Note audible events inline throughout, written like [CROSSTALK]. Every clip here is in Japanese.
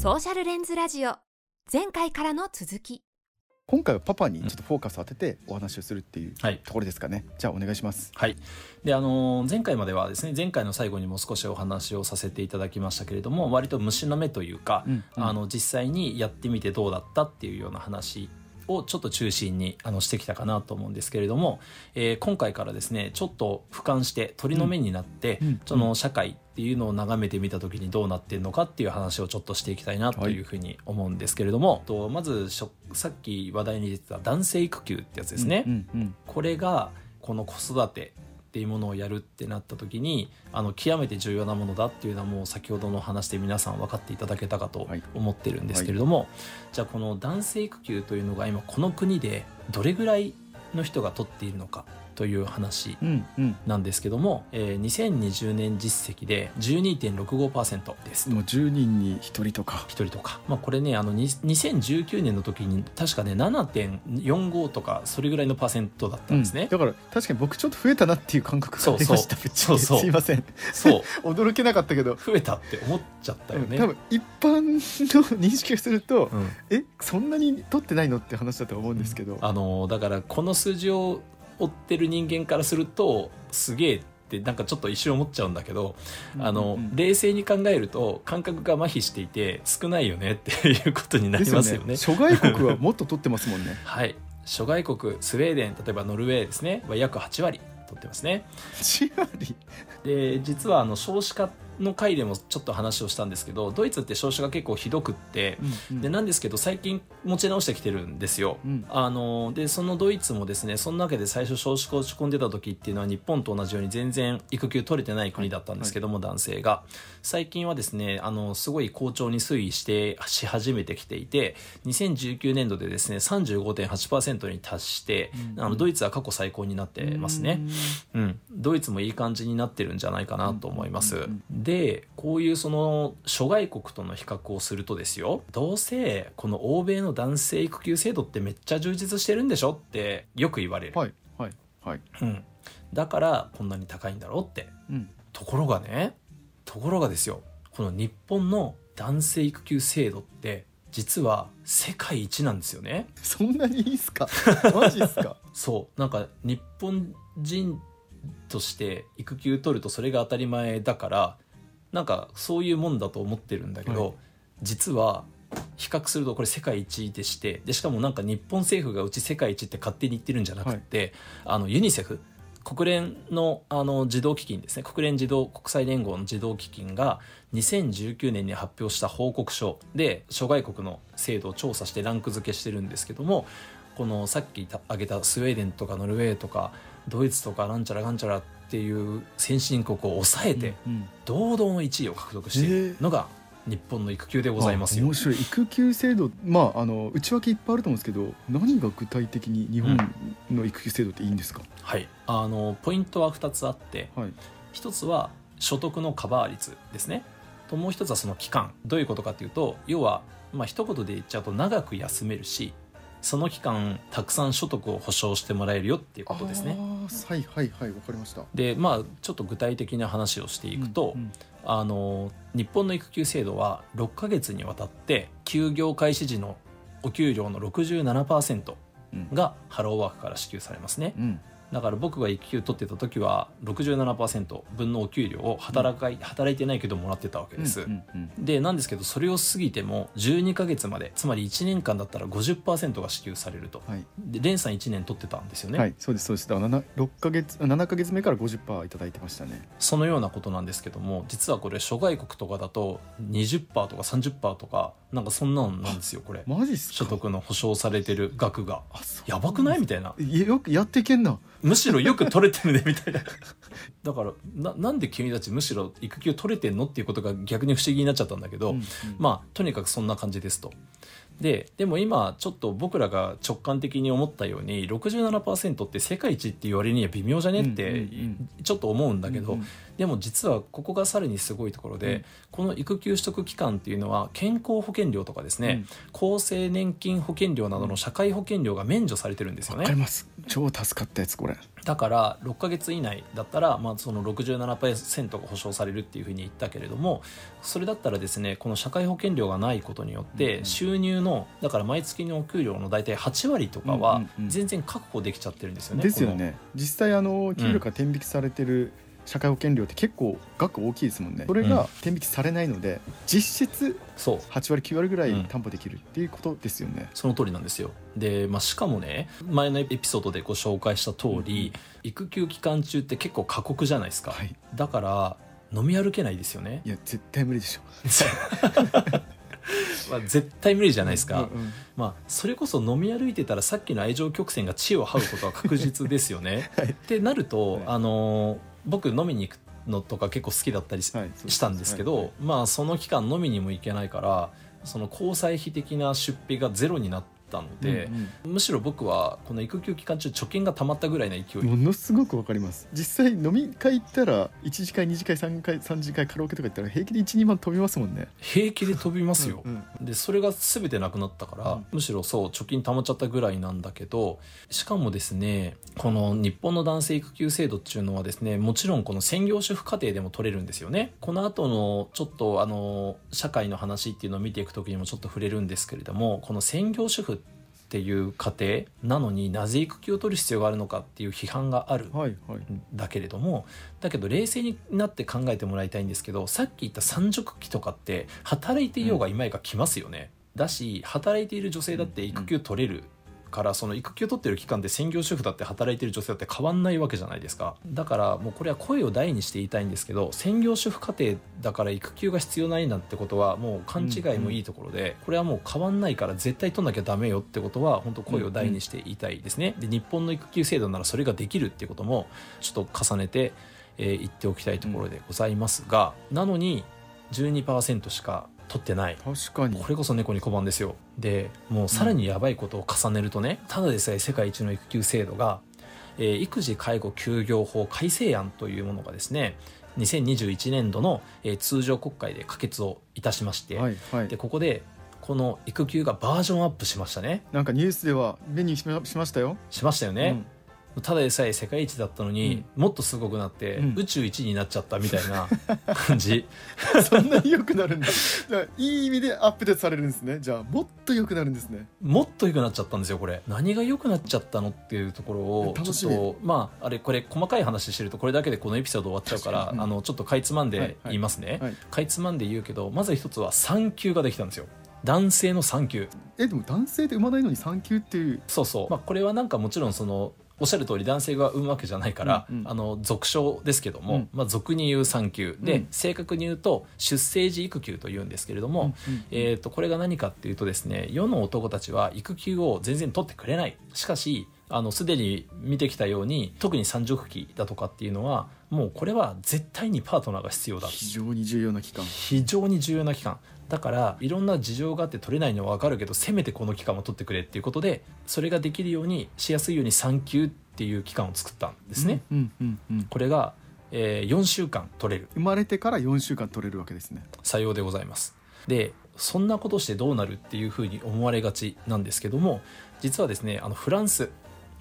ソーシャルレンズラジオ。前回からの続き。今回はパパにちょっとフォーカスを当ててお話をするっていうはい。ところですかね、じゃあお願いします。はい、であのー前回まではですね前回の最後にも少しお話をさせていただきましたけれども割と虫の目というか、うんうん。あの実際にやってみてどうだったっていうような話をちょっと中心にあのしてきたかなと思うんですけれども、えー今回からですねちょっと俯瞰して鳥の目になって、うんうん。その社会っていうのを眺めてみた時にどうなってるのかっていう話をちょっとしていきたいなというふうに思うんですけれども、とまずしょさっき話題に出てた男性育休ってやつですね。うんうん。これがこの子育てっていうものをやるってなった時にあの極めて重要なものだっていうのはもう先ほどの話で皆さん分かっていただけたかとはい。思ってるんですけれども、じゃあこの男性育休というのが今この国でどれぐらいの人が取っているのかという話うんうん。なんですけども、えー2020年実績で12.65%です。もう10人に1人とか。一人とか、まあ、これねあのに2019年の時に確かね7.45とかそれぐらいのパーセントだったんですね、うん。だから確かに僕ちょっと増えたなっていう感覚がありました。そうそう。すいません。そう。[LAUGHS] 驚けなかったけど、増えたって思っちゃったよね。多分一般の認識をすると、うん。えそんなに取ってないのって話だと思うんですけど、あのだからこの数字を追ってる人間からするとすげえってなんかちょっと一瞬思っちゃうんだけど、あのうんうん。冷静に考えると感覚が麻痺していて少ないよねっていうことになりますよね。諸外国はもっと取ってますもんね。[LAUGHS] はい。諸外国スウェーデン例えばノルウェーですね。は約8割取ってますね。8割。で実はあの少子化の回でもちょっと話をしたんですけどドイツって少子化結構ひどくって、でなんですけど最近持ち直してきてるんですよ。うん。あのでそのドイツもですねそのわけで最初少子化落ち込んでた時っていうのは日本と同じように全然育休取れてない国だったんですけども、男性が。最近はですねあのすごい好調に推移してし始めてきていて2019年度でですね35.8%に達して、うんあのドイツは過去最高になってますね。うん、ドイツもいい感じになってるんじゃないかなと思います。うんうんでこういうその諸外国との比較をするとですよ。どうせこの欧米の男性育休制度ってめっちゃ充実してるんでしょってよく言われる、はいはいはい、うん、だからこんなに高いんだろうって。うん、ところがねところがですよ。この日本の男性育休制度って実は世界一なんですよね。そんなにいいっすか？[LAUGHS] マジっすか？[LAUGHS] そう。なんか日本人として育休取るとそれが当たり前だからなんかそういうもんだと思ってるんだけど、はい。実は比較するとこれ世界一でしてでしかもなんか日本政府がうち世界一って勝手に言ってるんじゃなくて、あのユニセフ国連のあの児童基金ですね。国連児童国際連合の児童基金が2019年に発表した報告書。で諸外国の制度を調査してランク付けしてるんですけどもこのさっき挙げたスウェーデンとかノルウェーとかドイツとかなんちゃらかんちゃらっていう先進国を抑えてうん堂々の1位を獲得しているのが日本の育休でございますよ。あ面。白い。育休制度まああの内訳いっぱいあると思うんですけど何が具体的に日本の育休制度っていいんですか、はい、あのポイントは2つあってはい。一つは所得のカバー率ですね。ともう一つはその期間。どういうことかというと要はまあ一言で言っちゃうと長く休めるしその期間たくさん所得を保証してもらえるよっていうことですね。はいはいはいわかりましたでまあちょっと具体的な話をしていくと、うんうんあの日本の育休制度は6ヶ月にわたって休業開始時のお給料の67%うんがハローワークから支給されますね。うんだから僕が育休取ってた時は67%分のお給料を働かい働いてないけどもらってたわけです。うんうんでなんですけどそれを過ぎても12ヶ月までつまり1年間だったら50%が支給されると。はい、で連さん1年取ってたんですよね、はい、そうですそうです。だから7 6ヶ月7ヶ月目から50%いただいてましたね。そのようなことなんですけども実はこれ諸外国とかだと20%とか30%とかなんかそんなんなんですよこれ。マジっすか？所得の保証されてる額が。あそうやばくない？みたいな。いやよくやっていけんな。むしろよく取れてるねみたいな。[LAUGHS] だからななんで君たちむしろ育休取れてんの？っていうことが逆に不思議になっちゃったんだけど、うんうん。まあとにかくそんな感じですと。ででも今ちょっと僕らが直感的に思ったように67%って世界一って言われには微妙じゃねってちょっと思うんだけど、うんうん。でも実はここがさらにすごいところで、うん。この育休取得期間っていうのは健康保険料とかですね、厚生年金保険料などの社会保険料が免除されてるんですよね。わかります。超助かったやつこれだから6ヶ月以内だったら、まあ、その67%が保証されるっていうふうに言ったけれどもそれだったらですねこの社会保険料がないことによってうん収入のだから毎月のお給料の大体8割とかはうんうんうん。全然確保できちゃってるんですよね。ですよね。実際あの給料から天引きされてる社会保険料って結構額大きいですもんね。それうん。が天引きされないので実質このそう。8割9割ぐらいうん。担保できるっていうことですよね、その通りなんですよ。で、まあ、しかもね前のエピソードでご紹介した通り、育休期間中って結構過酷じゃないですか、はい。だから飲み歩けないですよね。いや絶対無理でしょ。[LAUGHS] まあ絶対無理じゃないですか、うんうんまあ、それこそ飲み歩いてたらさっきの愛情曲線が地を這うことは確実ですよね。[LAUGHS] はい。ってなると、はい。あのー僕飲みに行くのとか結構好きだったりし,、たんですけど、はい。まあその期間飲みにも行けないからその交際費的な出費がゼロになったので、うんむしろ僕はこの育休期間中貯金がたまったぐらいの勢い、うんものすごくわかります。実際飲み会行ったら1次会2次会3回3次会カラオケとか行ったら平気で12万飛びますもんね。平気で飛びますよ。うんうんでそれが全てなくなったから、うん。むしろそう貯金貯まっちゃったぐらいなんだけどしかもですねこの日本の男性育休制度っていうのはですねもちろんこの専業主婦家庭でも取れるんですよね。この後のちょっとあの社会の話っていうのを見ていく時にもちょっと触れるんですけれどもこの専業主婦っていう家庭なのになぜ育休を取る必要があるのかっていう批判があるはいはい。だけれどもだけど冷静になって考えてもらいたいんですけどさっき言った三熟期とかって働いていようがいまいが来ますよね、だし働いている女性だって育休取れるからその育休取ってる期間で専業主婦だって働いてる女性だって変わんないわけじゃないですか。だからもうこれは声を大にして言いたいんですけど専業主婦家庭だから育休が必要ないなんてことはもう勘違いもいいところでこれはもう変わんないから絶対取んなきゃダメよってことは本当声を大にして言いたいですね。で日本の育休制度ならそれができるっていうこともちょっと重ねて、えー言っておきたいところでございますが、なのに12%しか取ってない。確かに。これこそ猫に小判ですよ。でもうさらにやばいことを重ねるとね、ただでさえ世界一の育休制度が、えー育児介護休業法改正案というものがですね2021年度の、えー通常国会で可決をいたしまして、はいはい。でここでこの育休がバージョンアップしましたね。なんかニュースでは目にしましましたよ。しましたよね、ただでさえ世界一だったのに、もっとすごくなって、うん。宇宙一になっちゃったみたいな [LAUGHS] 感じ。うんそんなに良くなるんだ。いい意味でアップデートされるんですね。じゃあもっと良くなるんですね。もっと良くなっちゃったんですよこれ。何が良くなっちゃったのっていうところをちょっとまああれこれ細かい話してるとこれだけでこのエピソード終わっちゃうから、うんあのちょっとかいつまんではいはい。言いますね、はい。かいつまんで言うけどまず一つは産休ができたんですよ。男性の産休えでも男性で産まないのに産休っていう。そうそう、まあ、これはなんかもちろんそのおっしゃる通り男性が産むわけじゃないから、うんうん。あの俗称ですけども、うん。まあ、俗に言う産休。で、うん。正確に言うと出生時育休と言うんですけれども、えー、とこれが何かっていうとですね世の男たちは育休を全然取ってくれない。しかしあのすでに見てきたように特に三熟期だとかっていうのはもうこれは絶対にパートナーが必要だ。非常に重要な期間。非常に重要な期間だからいろんな事情があって取れないのは分かるけどせめてこの期間を取ってくれっていうことでそれができるようにしやすいように産休っていう期間を作ったんですね、うんうんうんこれが、えー4週間取れる。生まれてから4週間取れるわけですね。採用でございます。でそんなことしてどうなるっていうふうに思われがちなんですけども実はですねあのフランス。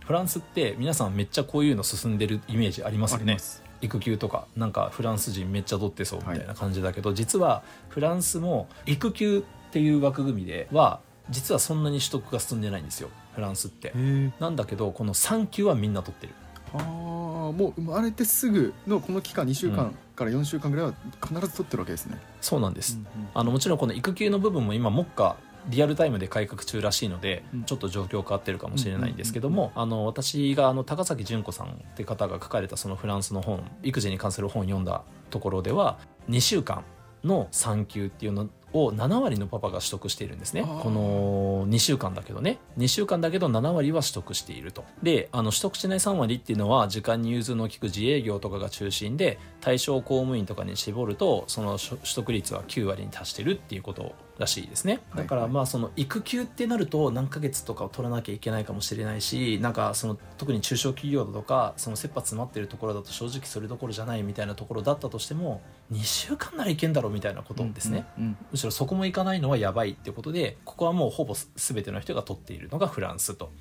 フランスって皆さんめっちゃこういうの進んでるイメージありますよね。あります育休とかなんかフランス人めっちゃ取ってそうみたいな感じだけど、実はフランスも育休っていう枠組みでは実はそんなに取得が進んでないんですよフランスって。なんだけどこの産休はみんな取ってる。ああもう生まれてすぐのこの期間2週間から4週間ぐらいは必ず取ってるわけですね、そうなんです、うんうん。あのもちろんこの育休の部分も今目下リアルタイムで改革中らしいので、うん。ちょっと状況変わってるかもしれないんですけども、あの私があの高崎純子さんって方が書かれたそのフランスの本育児に関する本を読んだところでは2週間の産休っていうのを7割のパパが取得しているんですね。この2週間だけどね。2週間だけど7割は取得していると。であの取得しない3割っていうのは時間に融通の利く自営業とかが中心で対象公務員とかに絞るとその取取得率は9割に達してるっていうことらしいですね。だからまあその育休ってなると何ヶ月とかを取らなきゃいけないかもしれないしなんかその特に中小企業だとかその切羽詰まってるところだと正直それどころじゃないみたいなところだったとしても2週間ならいけんだろうみたいなことですね、むしろそこもいかないのはやばいってことでここはもうほぼ全ての人が取っているのがフランスと。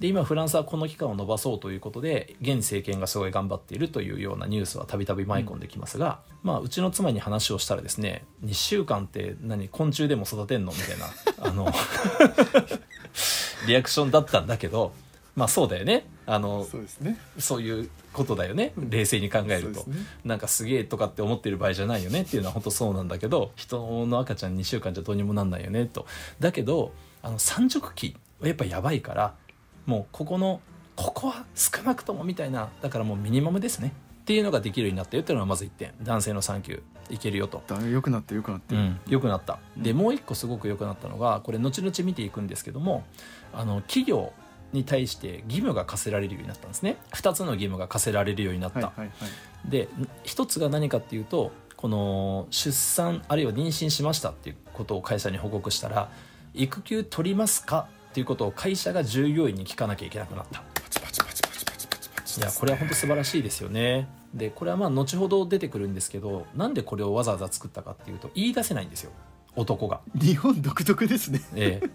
で今フランスはこの期間を延ばそうということで現政権がすごい頑張っているというようなニュースはたびたび舞い込んできますが、うん、まあ、うちの妻に話をしたらですね2週間って何昆虫でも育てんのみたいなあのリアクションだったんだけどまあそうだよね。あのそうですね。そういうことだよね。冷静に考えると、ね、なんかすげえとかって思ってる場合じゃないよねっていうのは本当そうなんだけど人の赤ちゃん2週間じゃどうにもなんないよねと。だけどあの産直期はやっぱやばいからもうここのここは少なくともみたいなだからもうミニマムですね。っていうのができるようになったよっていうのがまず1点。男性の産休いけるよと。だ良くなって良くなってうん、良くなった、でもう一個すごく良くなったのがこれ後々見ていくんですけどもあの企業に対して義務が課せられるようになったんですね。2つの義務が課せられるようになった、で1つが何かっていうとこの出産あるいは妊娠しましたっていうことを会社に報告したら育休取りますか？っていうことを会社が従業員に聞かなきゃいけなくなった。いやこれは本当素晴らしいですよね。でこれはまあ後ほど出てくるんですけどなんでこれをわざわざ作ったかっていうと言い出せないんですよ。男が。日本独特ですね。ええ。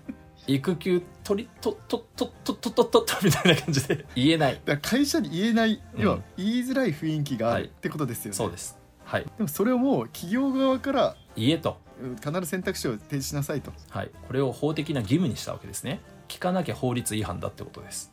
育休取りととととととととみたいな感じで。言えない。だ会社に言えない、要は言いづらい雰囲気があるってことですよね、そうです。はい。でもそれをもう企業側から言えと必ず選択肢を提示しなさいと。はい。これを法的な義務にしたわけですね。聞かなきゃ法律違反だってことです、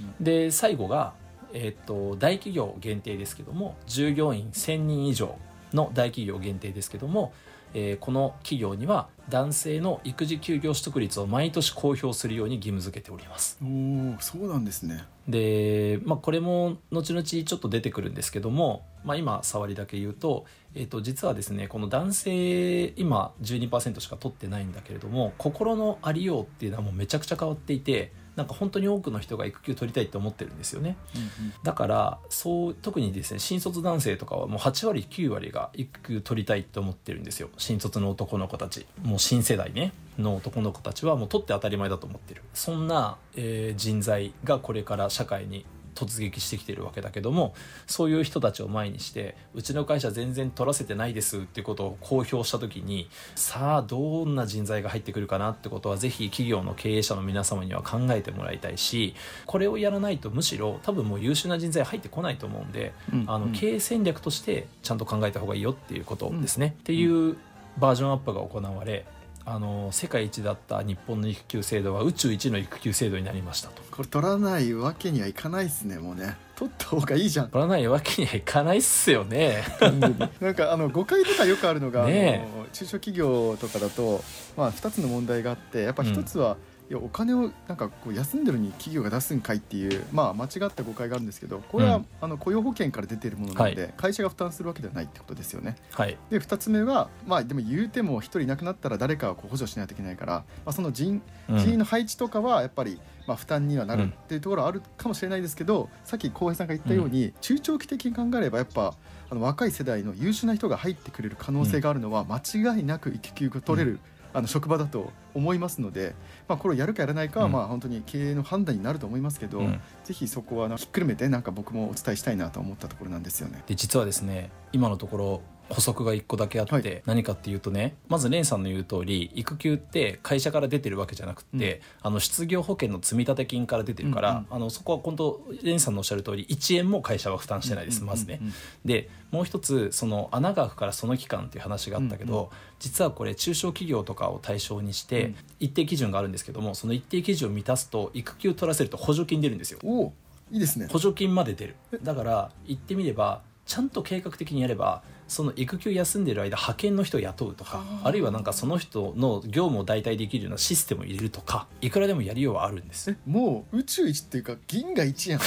うんうん、で最後がえーと、と大企業限定ですけども従業員1000人以上の大企業限定ですけどもえー、この企業には男性の育児休業取得率を毎年公表するように義務付けております。おそうなんですね。で、まあ、これも後々ちょっと出てくるんですけども、まあ、今触りだけ言うと,、えー、と実はですねこの男性今12%しか取ってないんだけれども心のありようっていうのはもうめちゃくちゃ変わっていてなんか本当に多くの人が育休取りたいって思ってるんですよね、うんうん、だからそう特にですね新卒男性とかはもう8割9割が育休取りたいって思ってるんですよ。新卒の男の子たち。もう新世代ねの男の子たちはもう取って当たり前だと思ってる。そんな、えー、人材がこれから社会に突撃してきてるわけだけどもそういう人たちを前にしてうちの会社全然取らせてないですっていうことを公表した時にさあどんな人材が入ってくるかなってことはぜひ企業の経営者の皆様には考えてもらいたいしこれをやらないとむしろ多分もう優秀な人材入ってこないと思うんで、うんうん、あの経営戦略としてちゃんと考えた方がいいよっていうことですね、うん、っていうバージョンアップが行われあの世界一だった日本の育休制度は宇宙一の育休制度になりましたと。これ取らないわけにはいかないっすねもうね。取った方がいいじゃん。取らないわけにはいかないっすよね。[LAUGHS] なんかあの誤解とかよくあるのが、ね、中小企業とかだと、まあ、2つの問題があってやっぱ1つは、うんいやお金をなんかこう休んでるに企業が出すんかいっていう、まあ、間違った誤解があるんですけどこれは、あの雇用保険から出てるものなので、はい、会社が負担するわけではないってことですよね。はい、で2つ目は、まあ、でも言うても1人いなくなったら誰かがこう補助しないといけないから、まあ、その人人員の配置とかはやっぱり、まあ、負担にはなるっていうところはあるかもしれないですけど、うん、さっき浩平さんが言ったように、中長期的に考えればやっぱあの若い世代の優秀な人が入ってくれる可能性があるのは間違いなく育休が取れる。うんあの職場だと思いますので、まあ、これをやるかやらないかはまあ本当に経営の判断になると思いますけど、うん、ぜひそこはひっくるめてなんか僕もお伝えしたいなと思ったところなんですよね。で実はですね今のところ補足が1個だけあって、はい、何かっていうとねまず蓮さんの言う通り育休って会社から出てるわけじゃなくて、うん、あの失業保険の積立金から出てるから、うんうん、あのそこは本当蓮さんのおっしゃる通り1円も会社は負担してないです、まずね。でもう一つその穴が開くからその期間っていう話があったけど、うんうん、実はこれ中小企業とかを対象にして一定基準があるんですけどもその一定基準を満たすと育休取らせると補助金出るんですよ。いいですね。補助金まで出る。だから言ってみればちゃんと計画的にやればその育休休んでる間派遣の人を雇うとかあるいはなんかその人の業務を代替できるようなシステムを入れるとかいくらでもやりようはあるんです。もう宇宙一っていうか銀河一やん。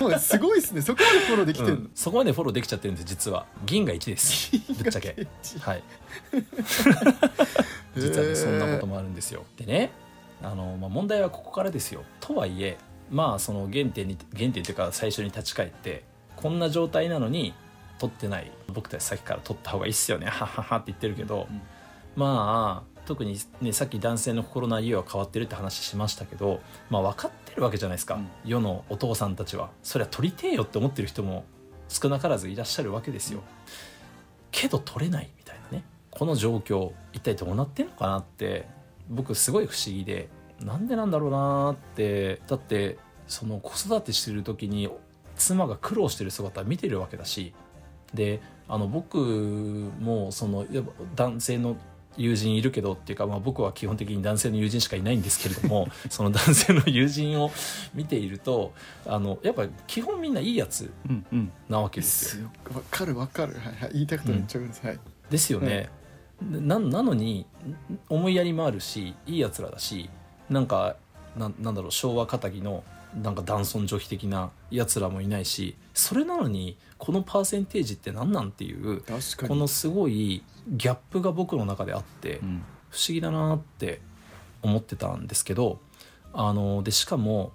も [LAUGHS] うすごいですね。そこまでフォローできてる、うん、そこまでフォローできちゃってるんです実は。銀河一です。[LAUGHS] ぶっちゃけ。はい。[LAUGHS] 実はねそんなこともあるんですよ。でねあの、まあ、問題はここからですよ。とはいえまあその原点に原点というか最初に立ち返ってこんな状態なのに取ってない僕たち先から取った方がいいっすよね。はははって言ってるけど、うん、まあ特にねさっき男性の心の家は変わってるって話しましたけどまあ分かってるわけじゃないですか、うん、世のお父さんたちは。そりゃ取りてえよって思ってる人も少なからずいらっしゃるわけですよ。けど取れないみたいなね。この状況一体どうなってんのかなって僕すごい不思議でなんでなんだろうなって。だってその子育てしてる時に妻が苦労してる姿見てるわけだしであの僕もそのやっぱ男性の友人いるけどっていうか、まあ、僕は基本的に男性の友人しかいないんですけれども [LAUGHS] その男性の友人を見ているとあのやっぱ基本みんないいやつうんうん。なわけですよ。すわかるわかる、はいはい、言いたいことめっちゃあるんです、はい。ですよね。ななのに思いやりもあるしいいやつらだしなんかななんだろう昭和かたぎのなんか男尊女卑的なやつらもいないしそれなのにこのパーセンテージって何なんっていうこのすごいギャップが僕の中であってうん。不思議だなって思ってたんですけどあのでしかも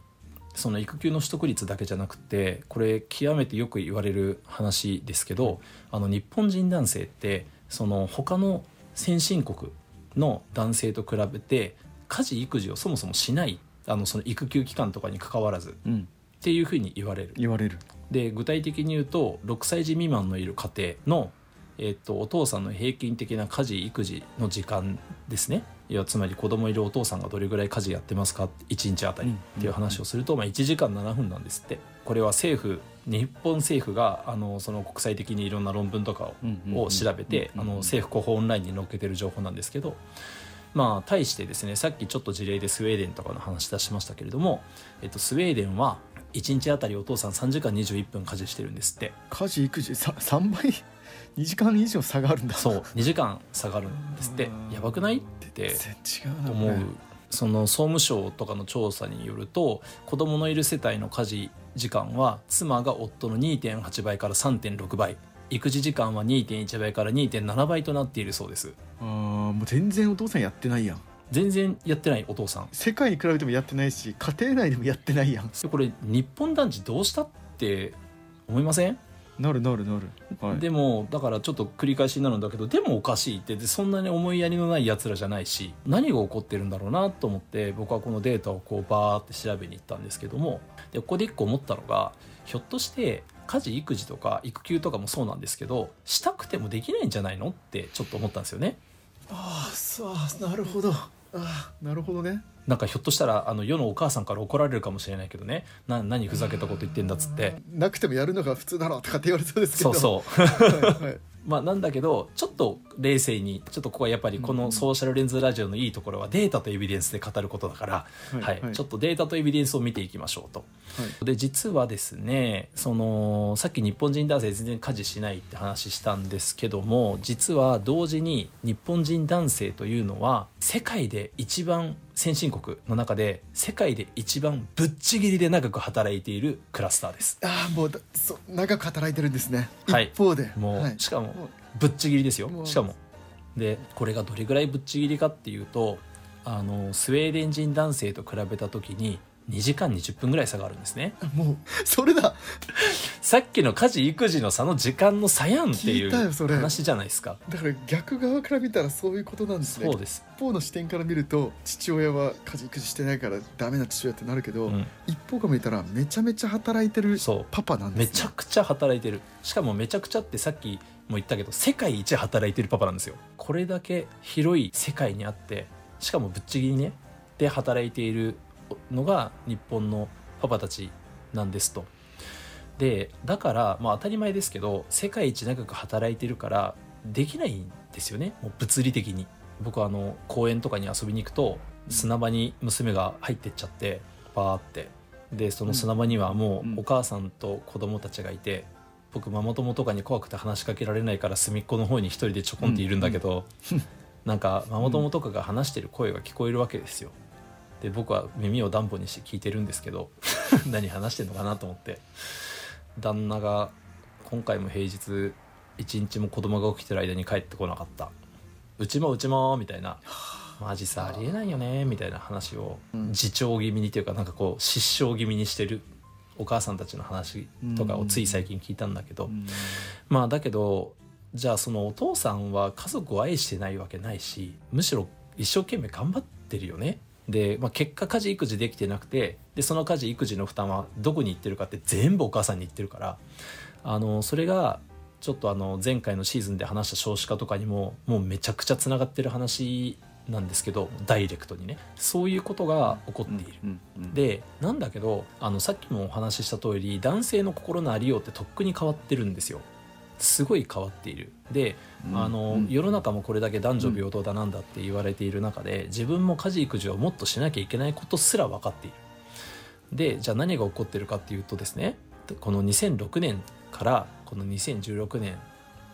その育休の取得率だけじゃなくてこれ極めてよく言われる話ですけどあの日本人男性ってその他の先進国の男性と比べて家事育児をそもそもしないあのその育休期間とかに関わらずっうん。ていうふうに言われる。言われる。で具体的に言うと6歳児未満のいる家庭の、えっとお父さんの平均的な家事育児の時間ですね。いやつまり子供いるお父さんがどれぐらい家事やってますか？1日あたりっていう話をすると、まあ、1時間7分なんですって。これは政府日本政府があのその国際的にいろんな論文とかをを調べてあの政府広報オンラインに載っけてる情報なんですけどまあ対してですねさっきちょっと事例でスウェーデンとかの話出しましたけれども、えっと、スウェーデンは1日あたりお父さん3時間21分家事してるんですって。家事育児？さ3倍？2時間以上差があるんだ。そう2時間下がるんですって。うんやばくない？って。思うこれ。その総務省とかの調査によると子供のいる世帯の家事時間は妻が夫の2.8倍から3.6倍育児時間は2.1倍から2.7倍となっているそうです。あーもう全然お父さんやってないやん。全然やってないお父さん。世界に比べてもやってないし家庭内でもやってないやん。でこれ日本男児どうしたって思いません、なるなるなる、はい、でもだからちょっと繰り返しになるんだけどでもおかしいってでそんなに思いやりのないやつらじゃないし何が起こってるんだろうなと思って僕はこのデータをこうバーって調べに行ったんですけどもでここで一個思ったのがひょっとして家事育児とか育休とかもそうなんですけどしたくてもできないんじゃないのってちょっと思ったんですよね。ああそうなるほど。ああなるほどね。なんかひょっとしたらあの世のお母さんから怒られるかもしれないけどね。な何ふざけたこと言ってんだっつって。なくてもやるのが普通だろうとかって言われそうですけど。そうそう。[LAUGHS] はいはいまあなんだけどちょっと冷静にちょっとここはやっぱりこのソーシャルレンズラジオのいいところはデータとエビデンスで語ることだから、はいはいはい。ちょっとデータとエビデンスを見ていきましょうと。はい。で実はですねそのさっき日本人男性全然家事しないって話したんですけども実は同時に日本人男性というのは世界で一番先進国の中で世界で一番ぶっちぎりで長く働いているクラスターです。ああもうだそう長く働いてるんですね、はい。一方で。もう、はい。しかもぶっちぎりですよ。しかも。でこれがどれぐらいぶっちぎりかっていうとあのスウェーデン人男性と比べた時に2時間20分ぐらい差があるんですね。もうそれだ。さっきの家事育児の差の時間の差やんっていうれ。話じゃないですか。だから逆側から見たらそういうことなんですね。そうです、一方の視点から見ると父親は家事育児してないからダメな父親ってなるけど、うん、一方から見たらめちゃめちゃ働いてるそう。パパなんです、ね、めちゃくちゃ働いてる。しかもめちゃくちゃってさっきも言ったけど世界一働いてるパパなんですよ。これだけ広い世界にあってしかもぶっちぎりねで働いているのが日本のパパたちなんですと。でだからまあ当たり前ですけど世界一長く働いてるからできないんですよね。もう物理的に。僕はあの公園とかに遊びに行くと砂場に娘が入ってっちゃってバーって。でその砂場にはもうん。うお母さんと子供たちがいて僕ママ友とかに怖くて話しかけられないから隅っこの方に一人でちょこんっているんだけど、なんかママ友とかが話してる声が聞こえるわけですよで僕は耳を暖房にして聞いてるんですけど [LAUGHS] 何話してんのかなと思って。旦那が今回も平日一日も子供が起きてる間に帰ってこなかった。うちもうちもみたいな。マジさありえないよねみたいな話をうん。自重気味にというかなんかこう失笑気味にしてる。お母さんたちの話とかをつい最近聞いたんだけど、うん。まあだけどじゃあそのお父さんは家族を愛してないわけないしむしろ一生懸命頑張ってるよねで、まあ、結果家事育児できてなくてでその家事育児の負担はどこに行ってるかって全部お母さんに行ってるからあのそれがちょっとあの前回のシーズンで話した少子化とかにももうめちゃくちゃつながってる話なんですけどダイレクトにね。そういうことが起こっている。うんうん。でなんだけどあのさっきもお話しした通り男性の心のありようってとっくに変わってるんですよすごい変わっている。で、うん。あのうん。世の中もこれだけ男女平等だなんだって言われている中で自分も家事育児をもっとしなきゃいけないことすら分かっている。でじゃあ何が起こってるかっていうとですねこの2006年からこの2016年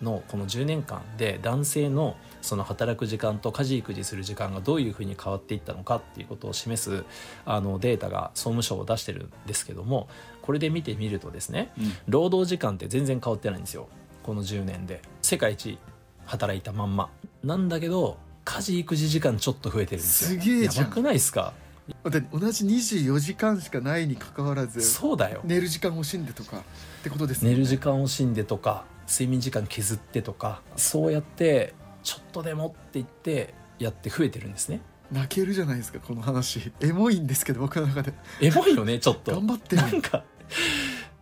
のこの10年間で男性のその働く時間と家事育児する時間がどういうふうに変わっていったのかっていうことを示すあのデータが総務省を出してるんですけどもこれで見てみるとですねうん。労働時間って全然変わってないんですよこの10年で世界一働いたまんま。なんだけど家事育児時間ちょっと増えてるんですよ。すげえじゃん。やばくないですか？だって同じ24時間しかないに関わらずそうだよ。寝る時間を惜しんでとかってことですよ寝ねる時間を惜しんでとか睡眠時間削ってとかそうやってちょっとでもって言ってやって増えてるんですね。泣けるじゃないですかこの話。エモいんですけど僕の中で。エモいよねちょっと。頑張ってる。なんか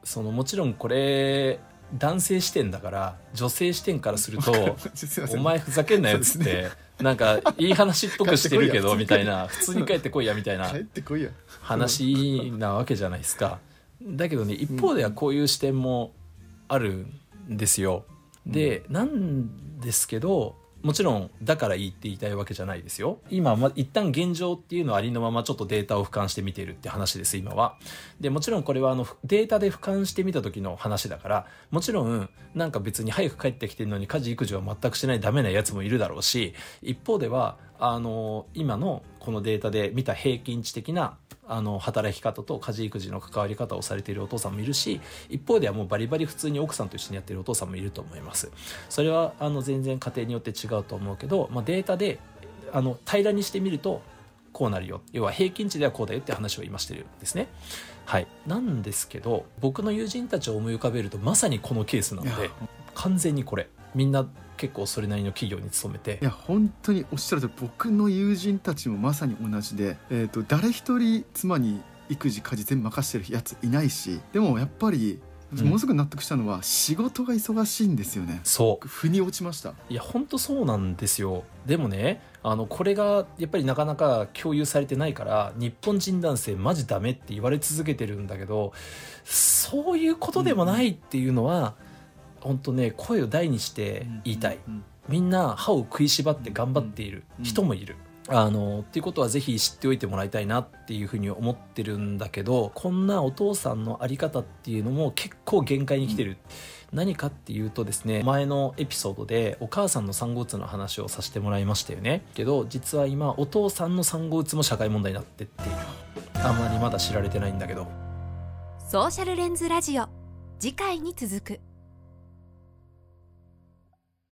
そのもちろんこれ男性視点だから女性視点からすると [LAUGHS] おん。前ふざけんなよっつって、なんかいい話っぽくしてるけどみたいな。普通に帰ってこいやみたいな帰ってこいや話なわけじゃないですか。だけどね一方ではこういう視点もあるんですよ。でなんですけどもちろんだからいいって言いたいわけじゃないですよ。今ま一旦現状っていうのはありのままちょっとデータを俯瞰してみているって話です今は。でもちろんこれはあのデータで俯瞰してみた時の話だからもちろんなんか別に早く帰ってきてるのに家事育児は全くしないダメなやつもいるだろうし一方ではあの今のこのデータで見た平均値的なあの働き方と家事育児の関わり方をされているお父さんもいるし一方ではもうバリバリ普通に奥さんと一緒にやってるお父さんもいると思います。それはあの全然家庭によって違うと思うけど、まあ、データであの平らにしてみるとこうなるよ。要は平均値ではこうだよって話を今してるんですね。はい。なんですけど僕の友人たちを思い浮かべるとまさにこのケースなんいや。で完全にこれ。みんな結構それなりの企業に勤めて。いや本当におっしゃるとり僕の友人たちもまさに同じで、えー、と誰一人妻に育児家事全部任してるやついないしでもやっぱりうん。ものすごく納得したのは仕事が忙しいんですよね。そう。腑に落ちました。いや本当そうなんですよ。でもねあのこれがやっぱりなかなか共有されてないから日本人男性マジダメって言われ続けてるんだけどそういうことでもないっていうのは、本当ね声を大にして言いたい、うんみんな歯を食いしばって頑張っている人もいる。あのっていうことはぜひ知っておいてもらいたいなっていうふうに思ってるんだけどこんなお父さんの在り方っていうのも結構限界に来てる、何かっていうとですね前のエピソードでお母さんの産後うつの話をさせてもらいましたよね。けど実は今お父さんの産後うつも社会問題になってっている。あんまりまだ知られてないんだけど。ソーシャルレンズラジオ。次回に続く